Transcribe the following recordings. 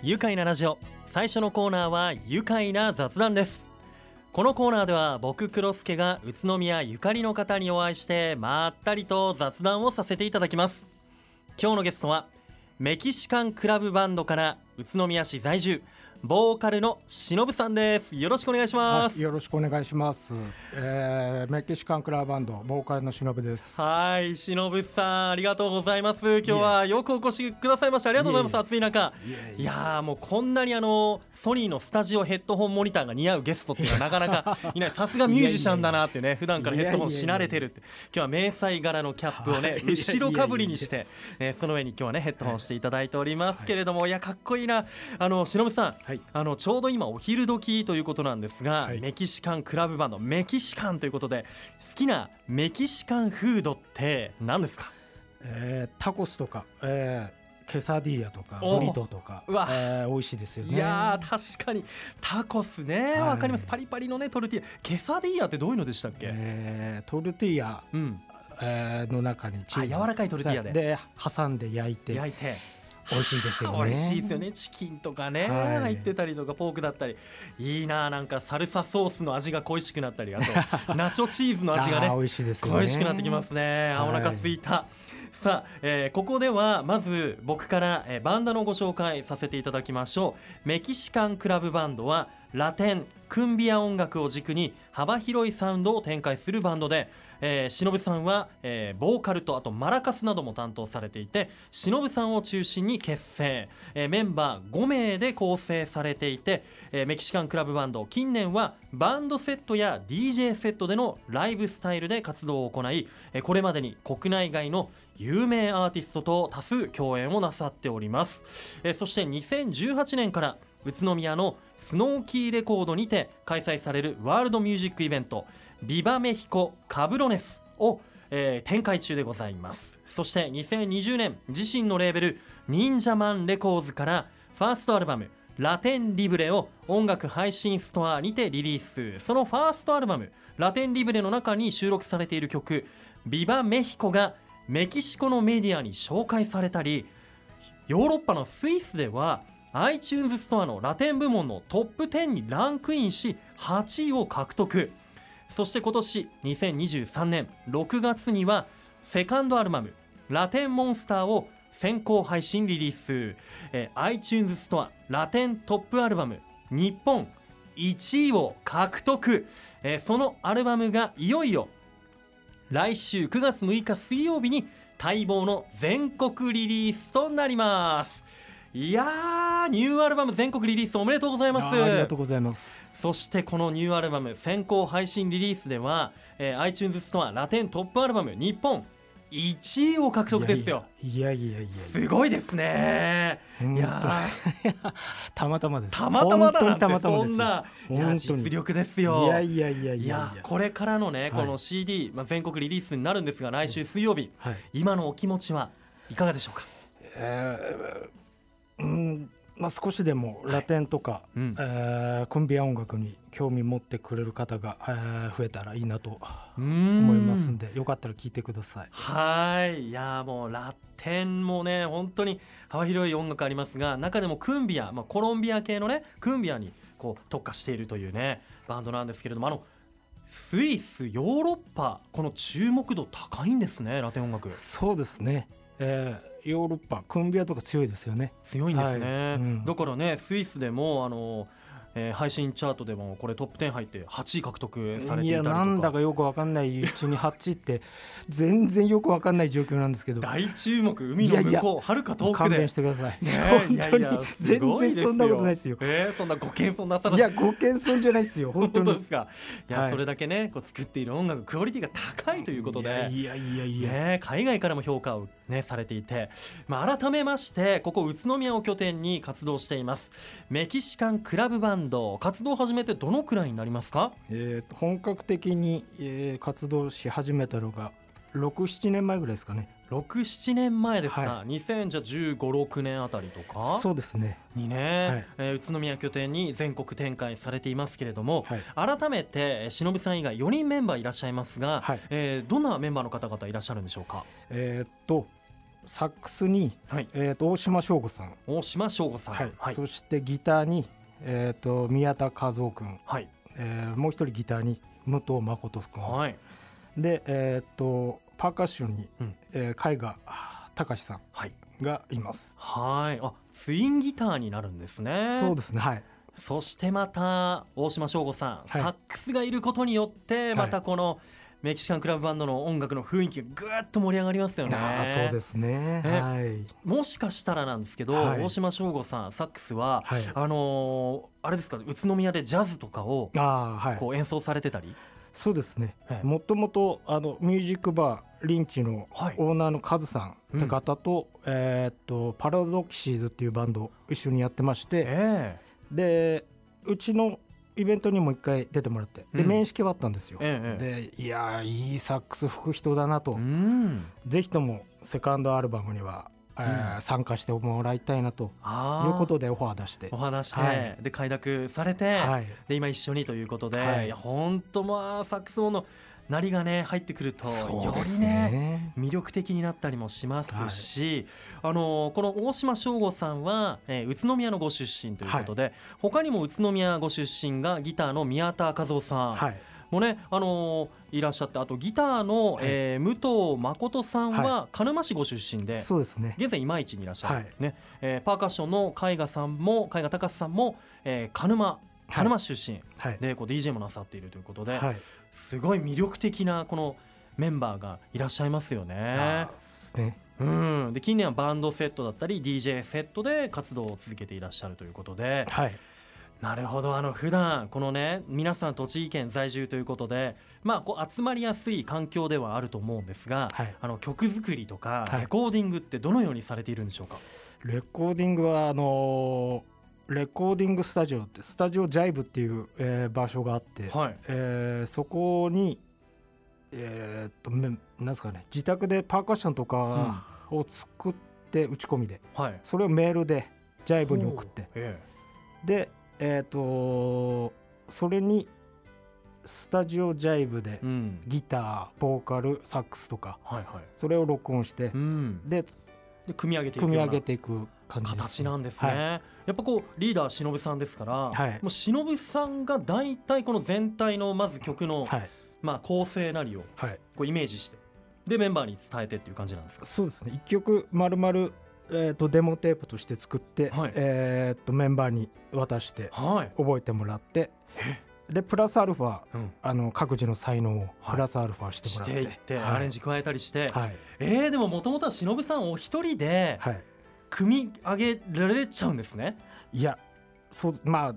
愉快なラジオ。最初のコーナーは愉快な雑談です。このコーナーでは僕黒助が宇都宮ゆかりの方にお会いしてまったりと雑談をさせていただきます。今日のゲストはメキシカンクラブバンドから宇都宮市在住ボーカルのしのぶさんです。よろしくお願いします。よろしくお願いします、えー、メキシカンクラブバンドボーカルのしのぶです。はいしのぶさんありがとうございます。今日はよくお越しくださいました。ありがとうございます。暑い中。いやーもうこんなにあのソニーのスタジオヘッドホンモニターが似合うゲストっていうのは なかなかいない。さすがミュージシャンだなってね普段からヘッドホンし慣れてるって。今日は迷彩柄のキャップをね後ろかぶりにしてえその上に今日はねヘッドホンしていただいておりますけれども。いやかっこいいな。あのしのぶさんはい。あのちょうど今お昼時ということなんですが、はい。メキシカンクラブバンドメキシカンということで好きなメキシカンフードって何ですか？えー、タコスとか、えー、ケサディーヤとかおブリトーとかうわ。えー、美味しいですよね。いやー確かにタコスね。わ、はい。かります。パリパリのねトルティーヤ。ケサディーヤってどういうのでしたっけ、えー、トルティーヤ、うん。えー、の中にチーズ。あ柔らかいトルティーヤで。で挟んで焼いて。焼いて美味しいですよね。美味しいですよね。チキンとかね、はい。入ってたりとかポークだったり。いいななんかサルサソースの味が恋しくなったり。あと ナチョチーズの味がね美味しいですよね。恋しくなってきますね、あお腹すいた、さあ、えーここではまず僕から、えーバンドのご紹介させていただきましょう。メキシカンクラブバンドはラテンクンビア音楽を軸に幅広いサウンドを展開するバンドで、えー、忍さんは、えーボーカルとあとマラカスなども担当されていて忍さんを中心に結成、えーメンバー5名で構成されていて、えーメキシカンクラブバンド近年はバンドセットや DJ セットでのライブスタイルで活動を行い、えーこれまでに国内外の有名アーティストと多数共演をなさっております、えーそして2018年から宇都宮のスノーキーレコードにて開催されるワールドミュージックイベントビバメヒコカブロネスを、えー展開中でございます。そして2020年自身のレーベル忍者マンレコーズからファーストアルバムラテンリブレを音楽配信ストアにてリリース。そのファーストアルバムラテンリブレの中に収録されている曲ビバメヒコがメキシコのメディアに紹介されたりヨーロッパのスイスでは iTunes ストアのラテン部門のトップ10にランクインし8位を獲得。そして今年2023年6月にはセカンドアルバム「ラテンモンスター」を先行配信リリース、えー iTunes ストアラテントップアルバム日本1位を獲得、えーそのアルバムがいよいよ来週9月6日水曜日に待望の全国リリースとなります。いやーニューアルバム全国リリースおめでとうございます。ありがとうございます。そしてこのニューアルバム先行配信リリースでは、えー iTunes ストアラテントップアルバム日本1位を獲得ですよ。いやいやいやいやすごいですね。いやー。たまたまです。たまたまだなんてそんないや本当に。実力ですよ。いやいやいやいいや。いややこれからのねはい。この CD、まあ、全国リリースになるんですが来週水曜日、はい。今のお気持ちはいかがでしょうか？えーうんまあ、少しでもラテンとか、うん。えーコンビア音楽に興味持ってくれる方が、えー増えたらいいなと思思いますんでよかったら聞いてください。はい。いやもうラテンもね本当に幅広い音楽ありますが中でもクンビア、まあ、コロンビア系のねクンビアにこう特化しているというねバンドなんですけれどもあのスイスヨーロッパこの注目度高いんですねラテン音楽。そうですね、えーヨーロッパコンビアとか強いですよね。強いんですね、はい。うん。だからねスイスでもあの、えー配信チャートでもこれトップ10入って8位獲得されていいたりとか。やなんだかよくわかんないうちに8って 全然よくわかんない状況なんですけど。大注目海の向こうはるか遠くで。勘弁してください。ね本当に。全然そんなことないですよ。えーそんなご謙遜なさらいやご謙遜じゃないですよ本当ですか。いや、はい。それだけねこう作っている音楽クオリティが高いということで。いやいやいやいや、ね、海外からも評価を、ね、されていて、まあ、改めましてここ宇都宮を拠点に活動しています。メキシカンクラブバンド活動を始めてどのくらいになりますか？えー本格的に、えー活動し始めたのが67年前ぐらいですかね。67年前ですか、は2015、6年あたりとか？そうですね。にね、えー宇都宮拠点に全国展開されていますけれども、はい。改めてえー忍さん以外4人メンバーいらっしゃいますが、はい。えーどんなメンバーの方々いらっしゃるんでしょうか？えーっとサックスに、はい。えー、と大島翔吾さん、大島翔吾さん。はい。はい。そしてギターに、えー、と宮田和夫君、はい。えーもう一人ギターに武藤誠君、はい。で、えー、とパーカッションに、うん。えー、海賀隆さんはい。がいます。はい。あツインギターになるんですね。そうですね。はい。そしてまた大島翔吾さん、はい。サックスがいることによってい。またこのメキシカンクラブバンドの音楽の雰囲気がぐーっと盛り上がりますよね。そうですね。ねはい。もしかしたらなんですけど、はい。大島翔吾さんサックスは、はい。あのーあれですか宇都宮でジャズとかをあーはい。こう演奏されてたり、そうですね。ええ。もともとあのミュージックバーリンチのはい。オーナーのカズさんって方と,、えーっとパラドキシーズっていうバンドを一緒にやってましてえ。でうちのイベントにも一回出てもらってで、うん。面識はあったんですよ、えええでいやーいいサックス吹く人だなと、うん。ぜひともセカンドアルバムには、えーうん。参加してもらいたいなということでオファー出して。お話して、はい。で快諾されて、はい。で今一緒にということで、はい。い、や本当まあサックス音の鳴りがね入ってくるとよりねね魅力的になったりもしますし、あのこの大島翔吾さんは、えー宇都宮のご出身ということで、他にも宇都宮ご出身がギターの宮田和夫さん。はい。もね、あのいらっしゃってあとギターの、はい。えー武藤誠さんはは鹿沼市ご出身で。そうですね。現在今市にいらっしゃる、はい。ね。えーパーカッションの海賀さんも海賀隆さんも、えー鹿沼鹿沼市出身はい。でこう DJ もなさっているということで、はいすごい魅力的なこのメンバーがいらっしゃいますよね。ね。うん、で近年はバンドセットだったり DJ セットで活動を続けていらっしゃるということで。はい。なるほど。あの普段このね皆さん栃木県在住ということでまあこう集まりやすい環境ではあると思うんですが、はい。あの曲作りとかはい。レコーディングってどのようにされているんでしょうか、レコーディングはあのーレコーディングスタジオってスタジオジャイブっていう、えー場所があって、はい。えーそこにえーっとめなんですかね自宅でパーカッションとかを作って打ち込みではい。それをメールでジャイブに送って。えでえーっとそれにスタジオジャイブでえうん。ギターボーカルサックスとかはいはい。それを録音してうん。でで組み上げていく組み上げていく感じです、形なんですね、はい。やっぱこうリーダー忍さんですから、はい。もう忍さんが大体この全体のまず曲の、はい。まあ構成なりをはい。こうイメージしてでメンバーに伝えてっていう感じなんですか？そうですね。一曲まるまるえー、とデモテープとして作って、はい。えー、とメンバーに渡してはい、覚えてもらってでプラスアルファうん、あの各自の才能をはい。プラスアルファしてしもらって、ていって、はい。アレンジ加えたりして、はい。えー、でももともとは忍さんお一人ではい組み上げられちゃうんですね。いやそうまあ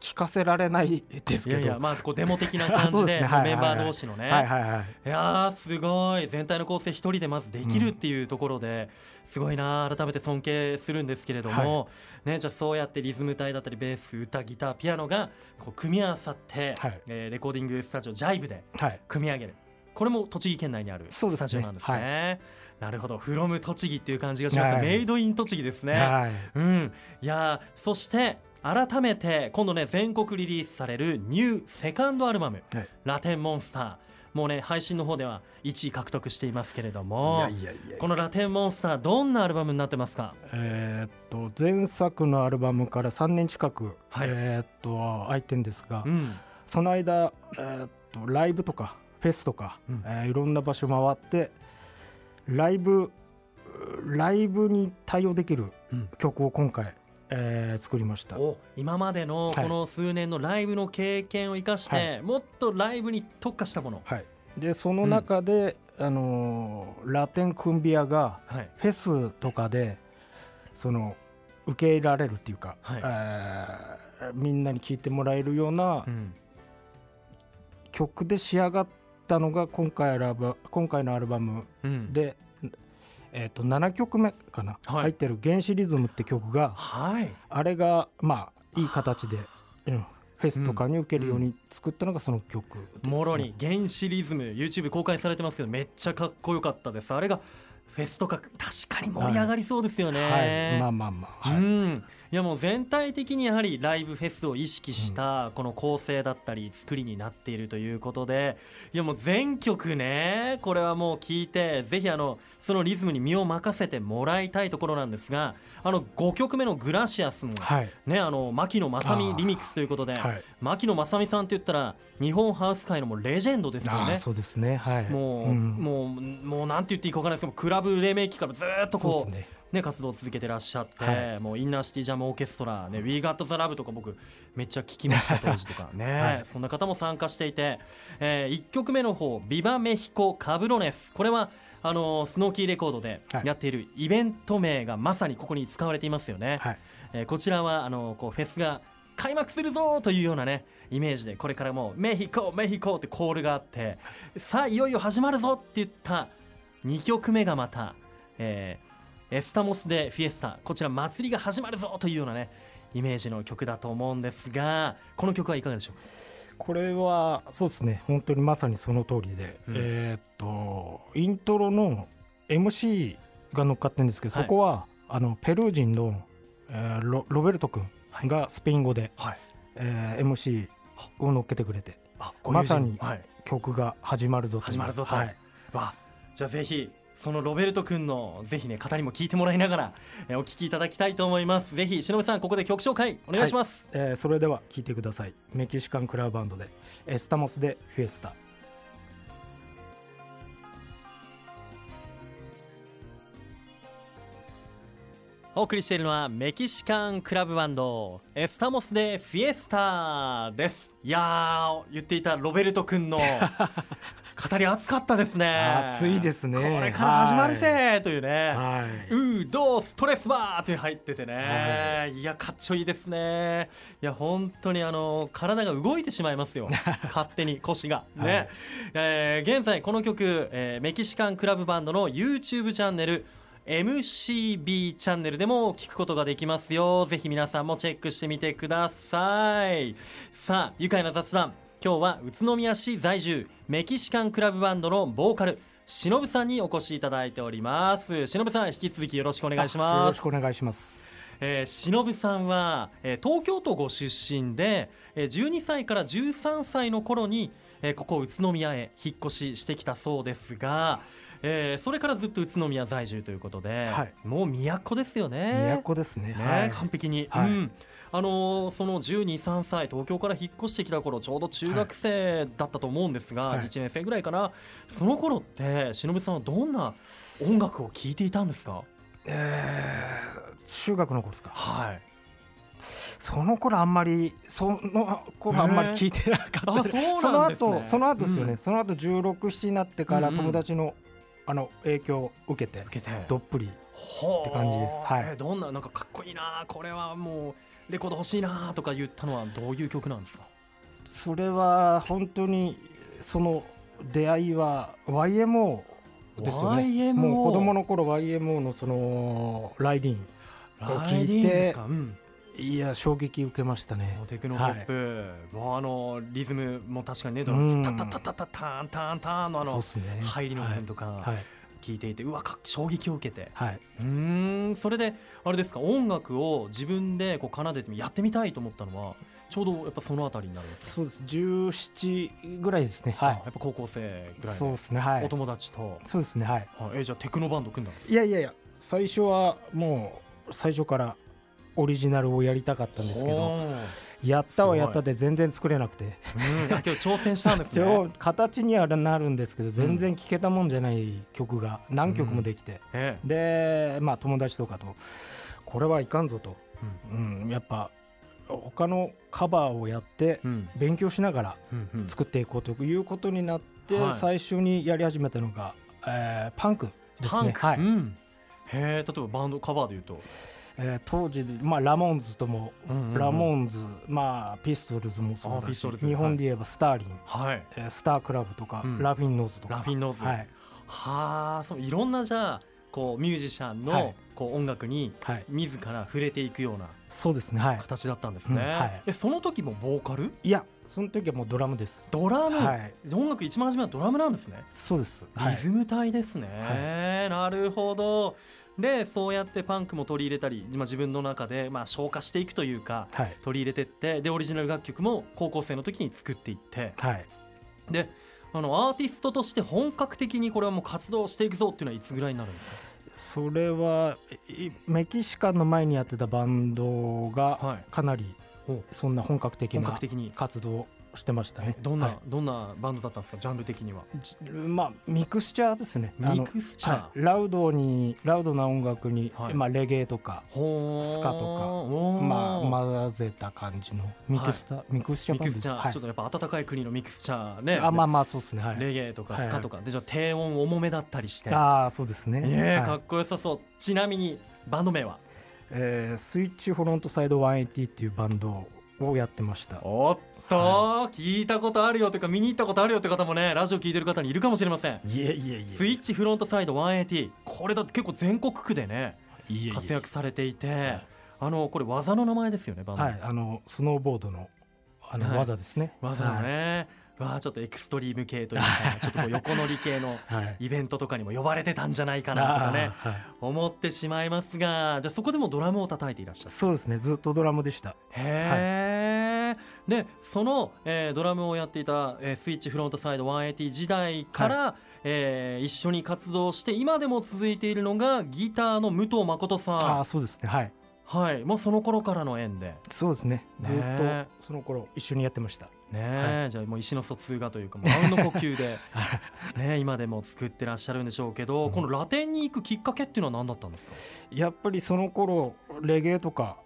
聞かせられないですけど。いやいやまあこうデモ的な感 そじうでね。はいですメンバー同士のね、はいはいはい。いやーすごい。全体の構成一人でまずできるっていうところで、すごいな改めて尊敬するんですけれども、ね、じゃあそうやってリズム隊だったりベース歌ギターピアノがこう組み合わさって、はい。えーレコーディングスタジオジャイブではい。組み上げる。これも栃木県内にあるスタジオなんですね。なるほど「フロム栃木っていう感じがします、はい。メイドイン栃木ですね。はい。うん、いやーそして改めて今度ね全国リリースされるニューセカンドアルバムはい「ラテンモンスター」もうね配信の方では1位獲得していますけれども。この「ラテンモンスター」どんなアルバムになってますか？えーっと前作のアルバムから3年近く、はい。えーっと空いてんですが、うん。その間、えーっとライブとかフェスとか、うん。えーいろんな場所回ってライブライブに対応できるうん。曲を今回、えー作りました。お今までのはい。この数年のライブの経験を生かして、はい。もっとライブに特化したもの、はい、でその中で、あのーラテンクンビアがはい。フェスとかでその受け入れられるっていうか、はい。えーみんなに聴いてもらえるようなうん。曲で仕上がったのが今回アルバ今回のアルバムうん、で、えー、と7曲目かな、はい。入ってる「原始リズム」って曲がはい。あれがまあいい形で、うんフェスとかに受けるように作ったのがその曲ですね、もろに。原始リズム YouTube 公開されてますけどめっちゃかっこよかったです。あれがフェスとか確かに盛り上がりそうですよね、はい。まあまあまあ、はい。うんいやもう全体的にやはりライブフェスを意識したこの構成だったり作りになっているということでいやもう全曲ねこれはもう聞いてぜひあのそのリズムに身を任せてもらいたいところなんですがあの5曲目の「グラシアスも」はい。ね、あの牧野正美リミックスということで、はい。牧野正美さんって言ったら日本ハウス界のもうレジェンドですよね。そうですね。はい。もう、ん。もう、もうなんて言っていいかわからないですけど、クラブ黎明期からずーっとこう、ねね、活動を続けてらっしゃって、はい。もうインナーシティジャムオーケストラ、ね、We Got the Love とか僕めっちゃ聞きました当時とか。ね、はい。そんな方も参加していて、え1曲目の方ビバメヒコカブロネス。これはあのスノーキーレコードではい。やっているイベント名がまさにここに使われていますよね、はい。えーこちらはあのこうフェスが開幕するぞというようなねイメージでこれからもうメヒコメヒコってコールがあってさあいよいよ始まるぞって言った2曲目がまた、えスタモスでフィエスタこちら祭りが始まるぞというようなねイメージの曲だと思うんですがこの曲はいかがでしょう？かこれはそうですね本当にまさにその通りで、うん。えーっとイントロの MC が乗っかってるんですけど、はい。そこはあのペルー人の、えーロロベルト君がスペイン語で、はい。えー MC を乗っけてくれてあまさにはい、曲が始まるぞという。始まるぞと。はい、わじゃあぜひそのロベルト君のぜひね語りも聞いてもらいながら、えーお聞きいただきたいと思います。ぜひ忍さんここで曲紹介お願いします、えーそれでは聴いてください。メキシカンクラブバンドでエスタモスでフィエスタ。お送りしているのはメキシカンクラブバンドエスタモスでフィエスタですいやー言っていたロベルト君の 語り熱かったですね。熱いですね。これから始まるぜというね、はい、うーどうストレスバーって入っててね、、はいやかっちょいいですね。いや本当にあの体が動いてしまいますよ。勝手に腰が。ね、はい。えー現在この曲、えーメキシカンクラブバンドの YouTube チャンネル MCB チャンネルでも聞くことができますよ。ぜひ皆さんもチェックしてみてください。さあ愉快な雑談。今日は宇都宮市在住メキシカンクラブバンドのボーカルしのぶさんにお越しいただいております。しのぶさん引き続きよろしくお願いしよます。ろしくお願いします。えー、しのぶさんは、えー東京都ご出身で、えー12歳から13歳の頃に、えーここ宇都宮へ引っ越ししてきたそうですが、えーそれからずっと宇都宮在住ということで、はい。もう都ですよね。都ですね。ね、はい。完璧に、はい。うん。あのーその12、3歳東京から引っ越してきた頃ちょうど中学生だったと思うんですが、はい。1年生ぐらいかな。その頃ってしのぶさんはどんな音楽を聴いていたんですか？えー中学の頃ですか。はい。その頃あんまりその頃あんまり聞いてなかった、あそうなんですね。その後その後ですよね、うん。その後16、7になってから友達の,、あの影響を受けて受けて。どっぷりって感じです。はい。えーどんななんかかっこいいなこれはもうレコード欲しいなとか言ったのはどういう曲なんですか？それは本当にその出会いは YMO ですよね。YMO もう子供の頃 YMO のそのライディンを聞いてうんいや衝撃受けましたね。テクノポップ、もうあのリズムも確かにねドラうん。ムタタタタタタンタンタンのあの入りの部分とかはい。聞いていて、うわか衝撃を受けて。はい、うーんそれであれですか音楽を自分でこう奏でてやってみたいと思ったのはちょうどやっぱそのあたりになるんですかそうです。17ぐらいですね。あはやっぱ高校生ぐらいそうのですね。はい。お友達と、そうですね。はい。はい。えじゃあテクノバンド組んだんですか？いやいやいや最初はもう最初からオリジナルをやりたかったんですけどやったはやったで全然作れなくて。うん、あ今日挑戦したんですね。形にはなるんですけど全然聴けたもんじゃない曲が何曲もできて、えでまあ友達とかとこれはいかんぞと、えうん、やっぱ他のカバーをやってうん。うん勉強しながらうんうん。作っていこうということになって、はい。最初にやり始めたのが、えーパンクですね。はい。うん、へえ例えばバンドカバーで言うと、えー当時で、まあ、ラモーンズとも、ラモンズ、まあ、ピストルズもそうあだし日本で言えばスターリン、はい。えースタークラブとか、うん。ラフィンノーズとか。ラフィンノーズ。はい。はあそういろんなじゃあこうミュージシャンの、はい。こう音楽にはい、自ら触れていくようなそうですねはい。形だったんですね、うんはい。えその時もボーカル？いやその時はもうドラムです。ドラム、はい。音楽一番初めはドラムなんですね。そうです、リはい、ズム体ですね、なるほど。でそうやってパンクも取り入れたり、まあ、自分の中でまあ消化していくというかはい。取り入れてってでオリジナル楽曲も高校生の時に作っていって。はい。であのアーティストとして本格的にこれはもう活動していくぞっていうのはいつぐらいになるんですか？それはいメキシカンの前にやってたバンドがはい。かなりお。そんな本格的な本格的に。活動してましたね。どんな、はい。どんなバンドだったんですか？ジャンル的には。じまあミクスチャーですね。ミクスチャー、はい、ラウドにラウドな音楽に、はい。まあレゲエとか、スカとかまあ混ぜた感じのミクスタ、ミクスチャーミクスチャー、バンドです。はい。ちょっとやっぱ暖かい国のミクスチャーね。あまあまあそうですね。はい。レゲエとかはいスカとか、でじゃあ低音重めだったりして。ああそうですね。はい。ええかっこよさそう。ちなみにバンド名は？えースイッチフロントサイド180っていうバンドをやってました。おっと、聞いたことあるよというか見に行ったことあるよって方もねラジオ聞いてる方にいるかもしれません。いえいえいスイッチフロントサイド180これだって結構全国区でねえいえいえ。活躍されていてはい。あのこれ技の名前ですよねバンド、はいあのスノーボードのあのはい。技ですね。技のね、わあちょっとエクストリーム系というかちょっとこう横乗り系のはい。はい。イベントとかにも呼ばれてたんじゃないかなとかねはい。思ってしまいますがじゃあそこでもドラムを叩いていらっしゃるそうですねずっとドラムでした。へえ、でその、えードラムをやっていた、えースイッチフロントサイド180時代から、えー一緒に活動して今でも続いているのがギターの武藤誠さん。ああそうですね。はい。はい。もうその頃からの縁で。そうですね。ずっとその頃一緒にやってました。ねえ、じゃあもう意思の疎通がというかもうあうんの呼吸で。ね今でも作ってらっしゃるんでしょうけど、うんこのラテンに行くきっかけっていうのは何だったんですか？やっぱりその頃レゲエとか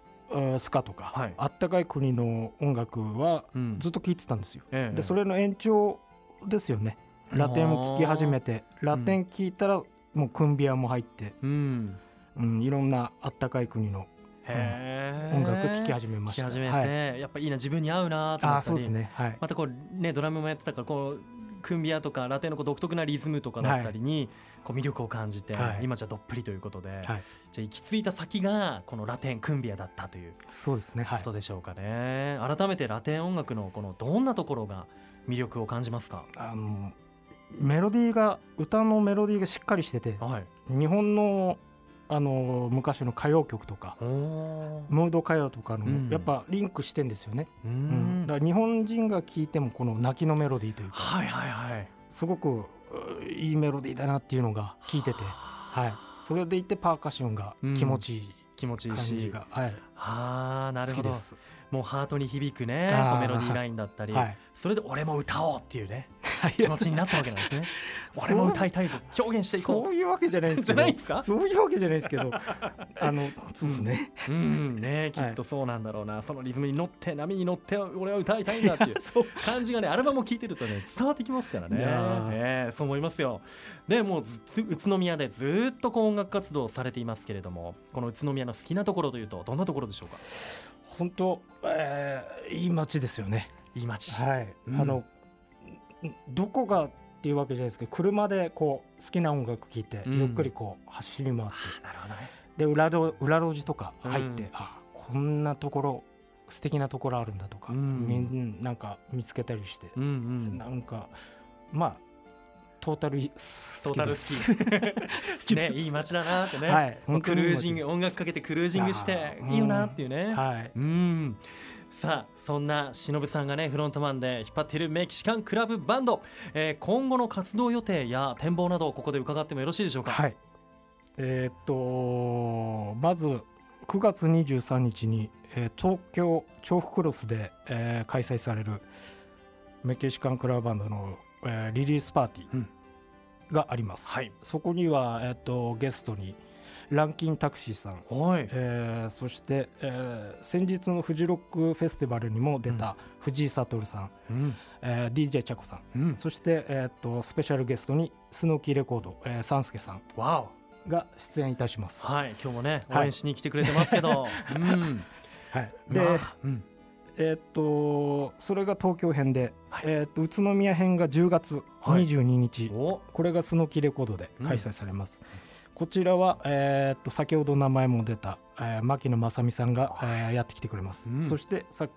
うんスカとか、はい。あったかい国の音楽はうんずっと聴いてたんですよ。ええ。でそれの延長ですよね。ラテンを聴き始めて。ラテン聴いたらもうクンビアも入って、うん。うん、いろんなあったかい国のへえ音楽聴き始めました。始めて、はい、やっぱいいな自分に合うなと思ったり。ああそうですね。はい。またこうねドラムもやってたからこうクンビアとかラテンの独特なリズムとかだったりにこう魅力を感じて、はい。今じゃどっぷりということで、はい、じゃあ行き着いた先がこのラテンクンビアだったというそうですね。はい。こと。でしょうかね、改めてラテン音楽のこのどんなところが魅力を感じますか？あのメロディーが歌のメロディーがしっかりしててはい。日本のあの昔の歌謡曲とかムード歌謡とかの、うん。やっぱリンクしてんですよね、ううん。んだから日本人が聴いてもこの泣きのメロディーというかはいはいはい。すごくういいメロディーだなっていうのが聞いてて、はい、それでいてパーカッションが気持ちいい気持ちいいし。が、はい、あーなるほど。もうハートに響くねメロディーラインだったり、はい、それで俺も歌おうっていうね気持ちになったわけなんですね。俺も歌いたいぞ。表現していこそういうわけじゃないですけど。じゃないですか？そういうわけじゃないですけど。あのそうですね、ううん。うん。ねきっとそうなんだろうな、そのリズムに乗って波に乗って俺は歌いたいんだっていう 感じがねアルバムを聴いてるとね伝わってきますからね。いやー。ええそう思いますよ。でもうず宇都宮でずっとこう音楽活動をされていますけれどもこの宇都宮の好きなところというとどんなところでしょうか？本当、えーいい街ですよね。いい街。はい、うんあのんどこがっていうわけじゃないですけど車でこう好きな音楽聴いて、うん。ゆっくりこう走り回って。あなるほどね。で裏路裏路地とか入って、うんあこんなところ素敵なところあるんだとか、うん。なんか見つけたりして、うんうん。なんかまあトータル好きトータル好き。ねいい街だなってね、はい。クルージング音楽かけてクルージングしてい。いよなっていうね、はい。うんさあそんな忍さんがねフロントマンで引っ張っているメキシカンクラブバンド、えー今後の活動予定や展望などここで伺ってもよろしいでしょうか、はい。えーっとまず9月23日に、えー東京調布クロスで、えー開催されるメキシカンクラブバンドの、えーリリースパーティうん。ーがあります、はい。そこには、えーっとゲストにランキンタクシーさん、はい。えーそして、えー先日のフジロックフェスティバルにも出た藤井悟さん、うん。えー DJ チャコさん。うん。そして、えーっとスペシャルゲストにスノーキーレコード、えー、サンスケさん。わお。が出演いたします。はい。今日もねはい。応援しに来てくれてますけど、うん。はい、で、で、うん。えーっとそれが東京編で、はい。えーっと宇都宮編が10月22日、お。これがスノキレコードで開催されます。こちらは、えーっと先ほど名前も出た、えー牧野正美さんが、えーやってきてくれます。うん。そしてさ、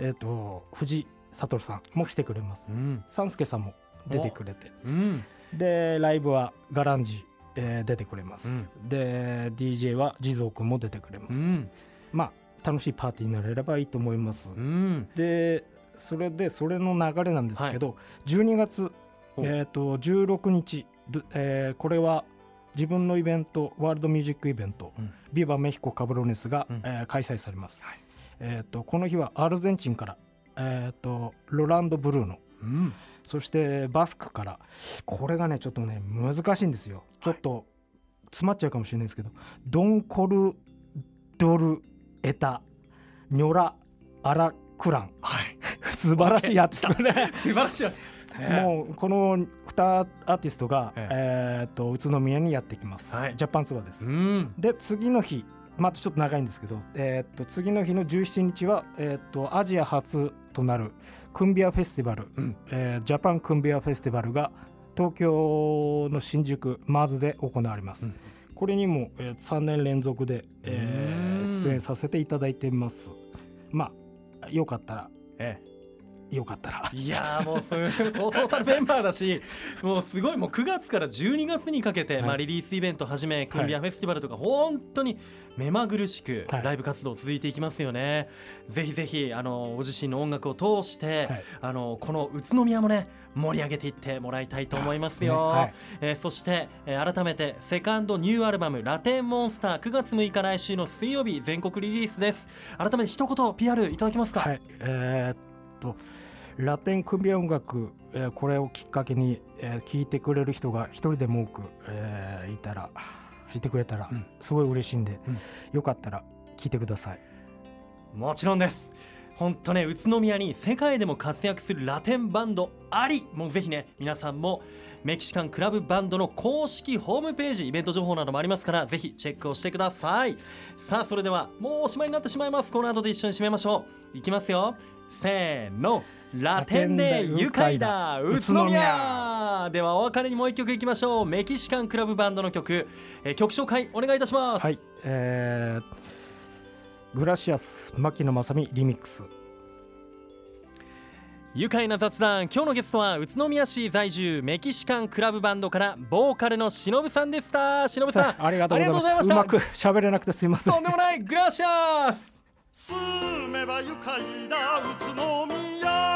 えーっと藤悟さんも来てくれます。うん。三助さんも出てくれて、うん。でライブはガランジ、えー出てくれます。で DJ は地蔵くんも出てくれます。うん。まあ楽しいパーティーになれればいいと思います。うん。でそれでそれの流れなんですけど、12月ほうえー、と16日、どえーこれは自分のイベントワールドミュージックイベント、うん。ビバメヒコカブロネスが、うん。えー開催されます、えー、とこの日はアルゼンチンから、えー、とロランド・ブルーノうん。そしてバスクからこれがねちょっとね難しいんですよ。ちょっと詰まっちゃうかもしれないですけど、ドンコルドルエタニョラアラクラン。はい。素晴らしいアーティストがね。素晴らしいやつ ね。もうこの2アーティストが、ええ。ー、と宇都宮にやってきます、はい。ジャパンツアーです、うん。で次の日またちょっと長いんですけど、えー、と次の日の17日は、えー、とアジア初となるクンビアフェスティバル、うん。えージャパンクンビアフェスティバルが東京の新宿マーズで行われます、うん。これにも、えー3年連続で、えーうん。出演させていただいてます。まあよかったらえよかったら。えいやーもうそうそうたるメンバーだし もうすごいもう9月から12月にかけて、はい。まあ、リリースイベントはじめクンビアフェスティバルとか本当に目まぐるしくはい。ライブ活動続いていきますよね、ぜひぜひあのご自身の音楽を通して、はい。あのこの宇都宮もね盛り上げていってもらいたいと思いますよ。ね。はい。えーそして、えー改めてセカンドニューアルバム「ラテンモンスター」9月6日来週の水曜日全国リリースです。改めて一言 PR いただけますか、はい、えーっとラテンクンビア音楽、えーこれをきっかけに、えー聞いてくれる人が一人でも多く、えーいたらいてくれたらうん。すごい嬉しいんで、うん。よかったら聞いてください。もちろんです。本当ね宇都宮に世界でも活躍するラテンバンドあり。もうぜひね皆さんもメキシカンクラブバンドの公式ホームページイベント情報などもありますからぜひチェックをしてください。さあそれではもうおしまいになってしまいます。この後で一緒に締めましょう。いきますよ。せーのラテンで愉快だ。宇都宮。ではお別れにもう一曲いきましょう。メキシカンクラブバンドの曲、えー曲紹介お願いいたします。はい、えーグラシアス牧野正美リミックス。愉快な雑談。今日のゲストは宇都宮市在住メキシカンクラブバンドからボーカルのしのぶさんでした。しのぶさん ありがとうございました。うましたうまく喋れなくてすいません。とんでもない。グラシアス。住めば愉快だ。宇都宮